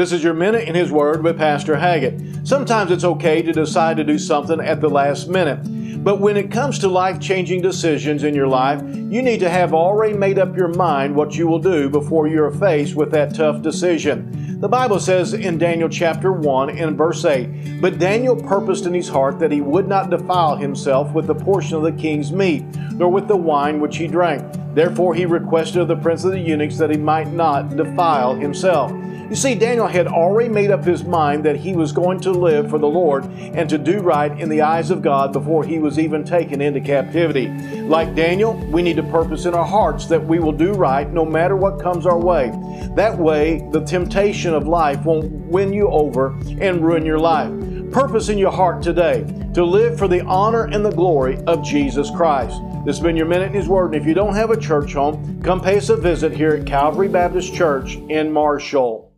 This is your Minute in His Word with Pastor Haggett. Sometimes it's okay to decide to do something at the last minute. But when it comes to life changing decisions in your life, you need to have already made up your mind what you will do before you're faced with that tough decision. The Bible says in Daniel chapter 1 and verse 8, But Daniel purposed in his heart that he would not defile himself with the portion of the king's meat, nor with the wine which he drank. Therefore he requested of the prince of the eunuchs that he might not defile himself. You see, Daniel had already made up his mind that he was going to live for the Lord and to do right in the eyes of God before he was even taken into captivity. Like Daniel, we need to purpose in our hearts that we will do right no matter what comes our way. That way, the temptation of life won't win you over and ruin your life. Purpose in your heart today to live for the honor and the glory of Jesus Christ. This has been your Minute in His Word. And if you don't have a church home, come pay us a visit here at Calvary Baptist Church in Marshall.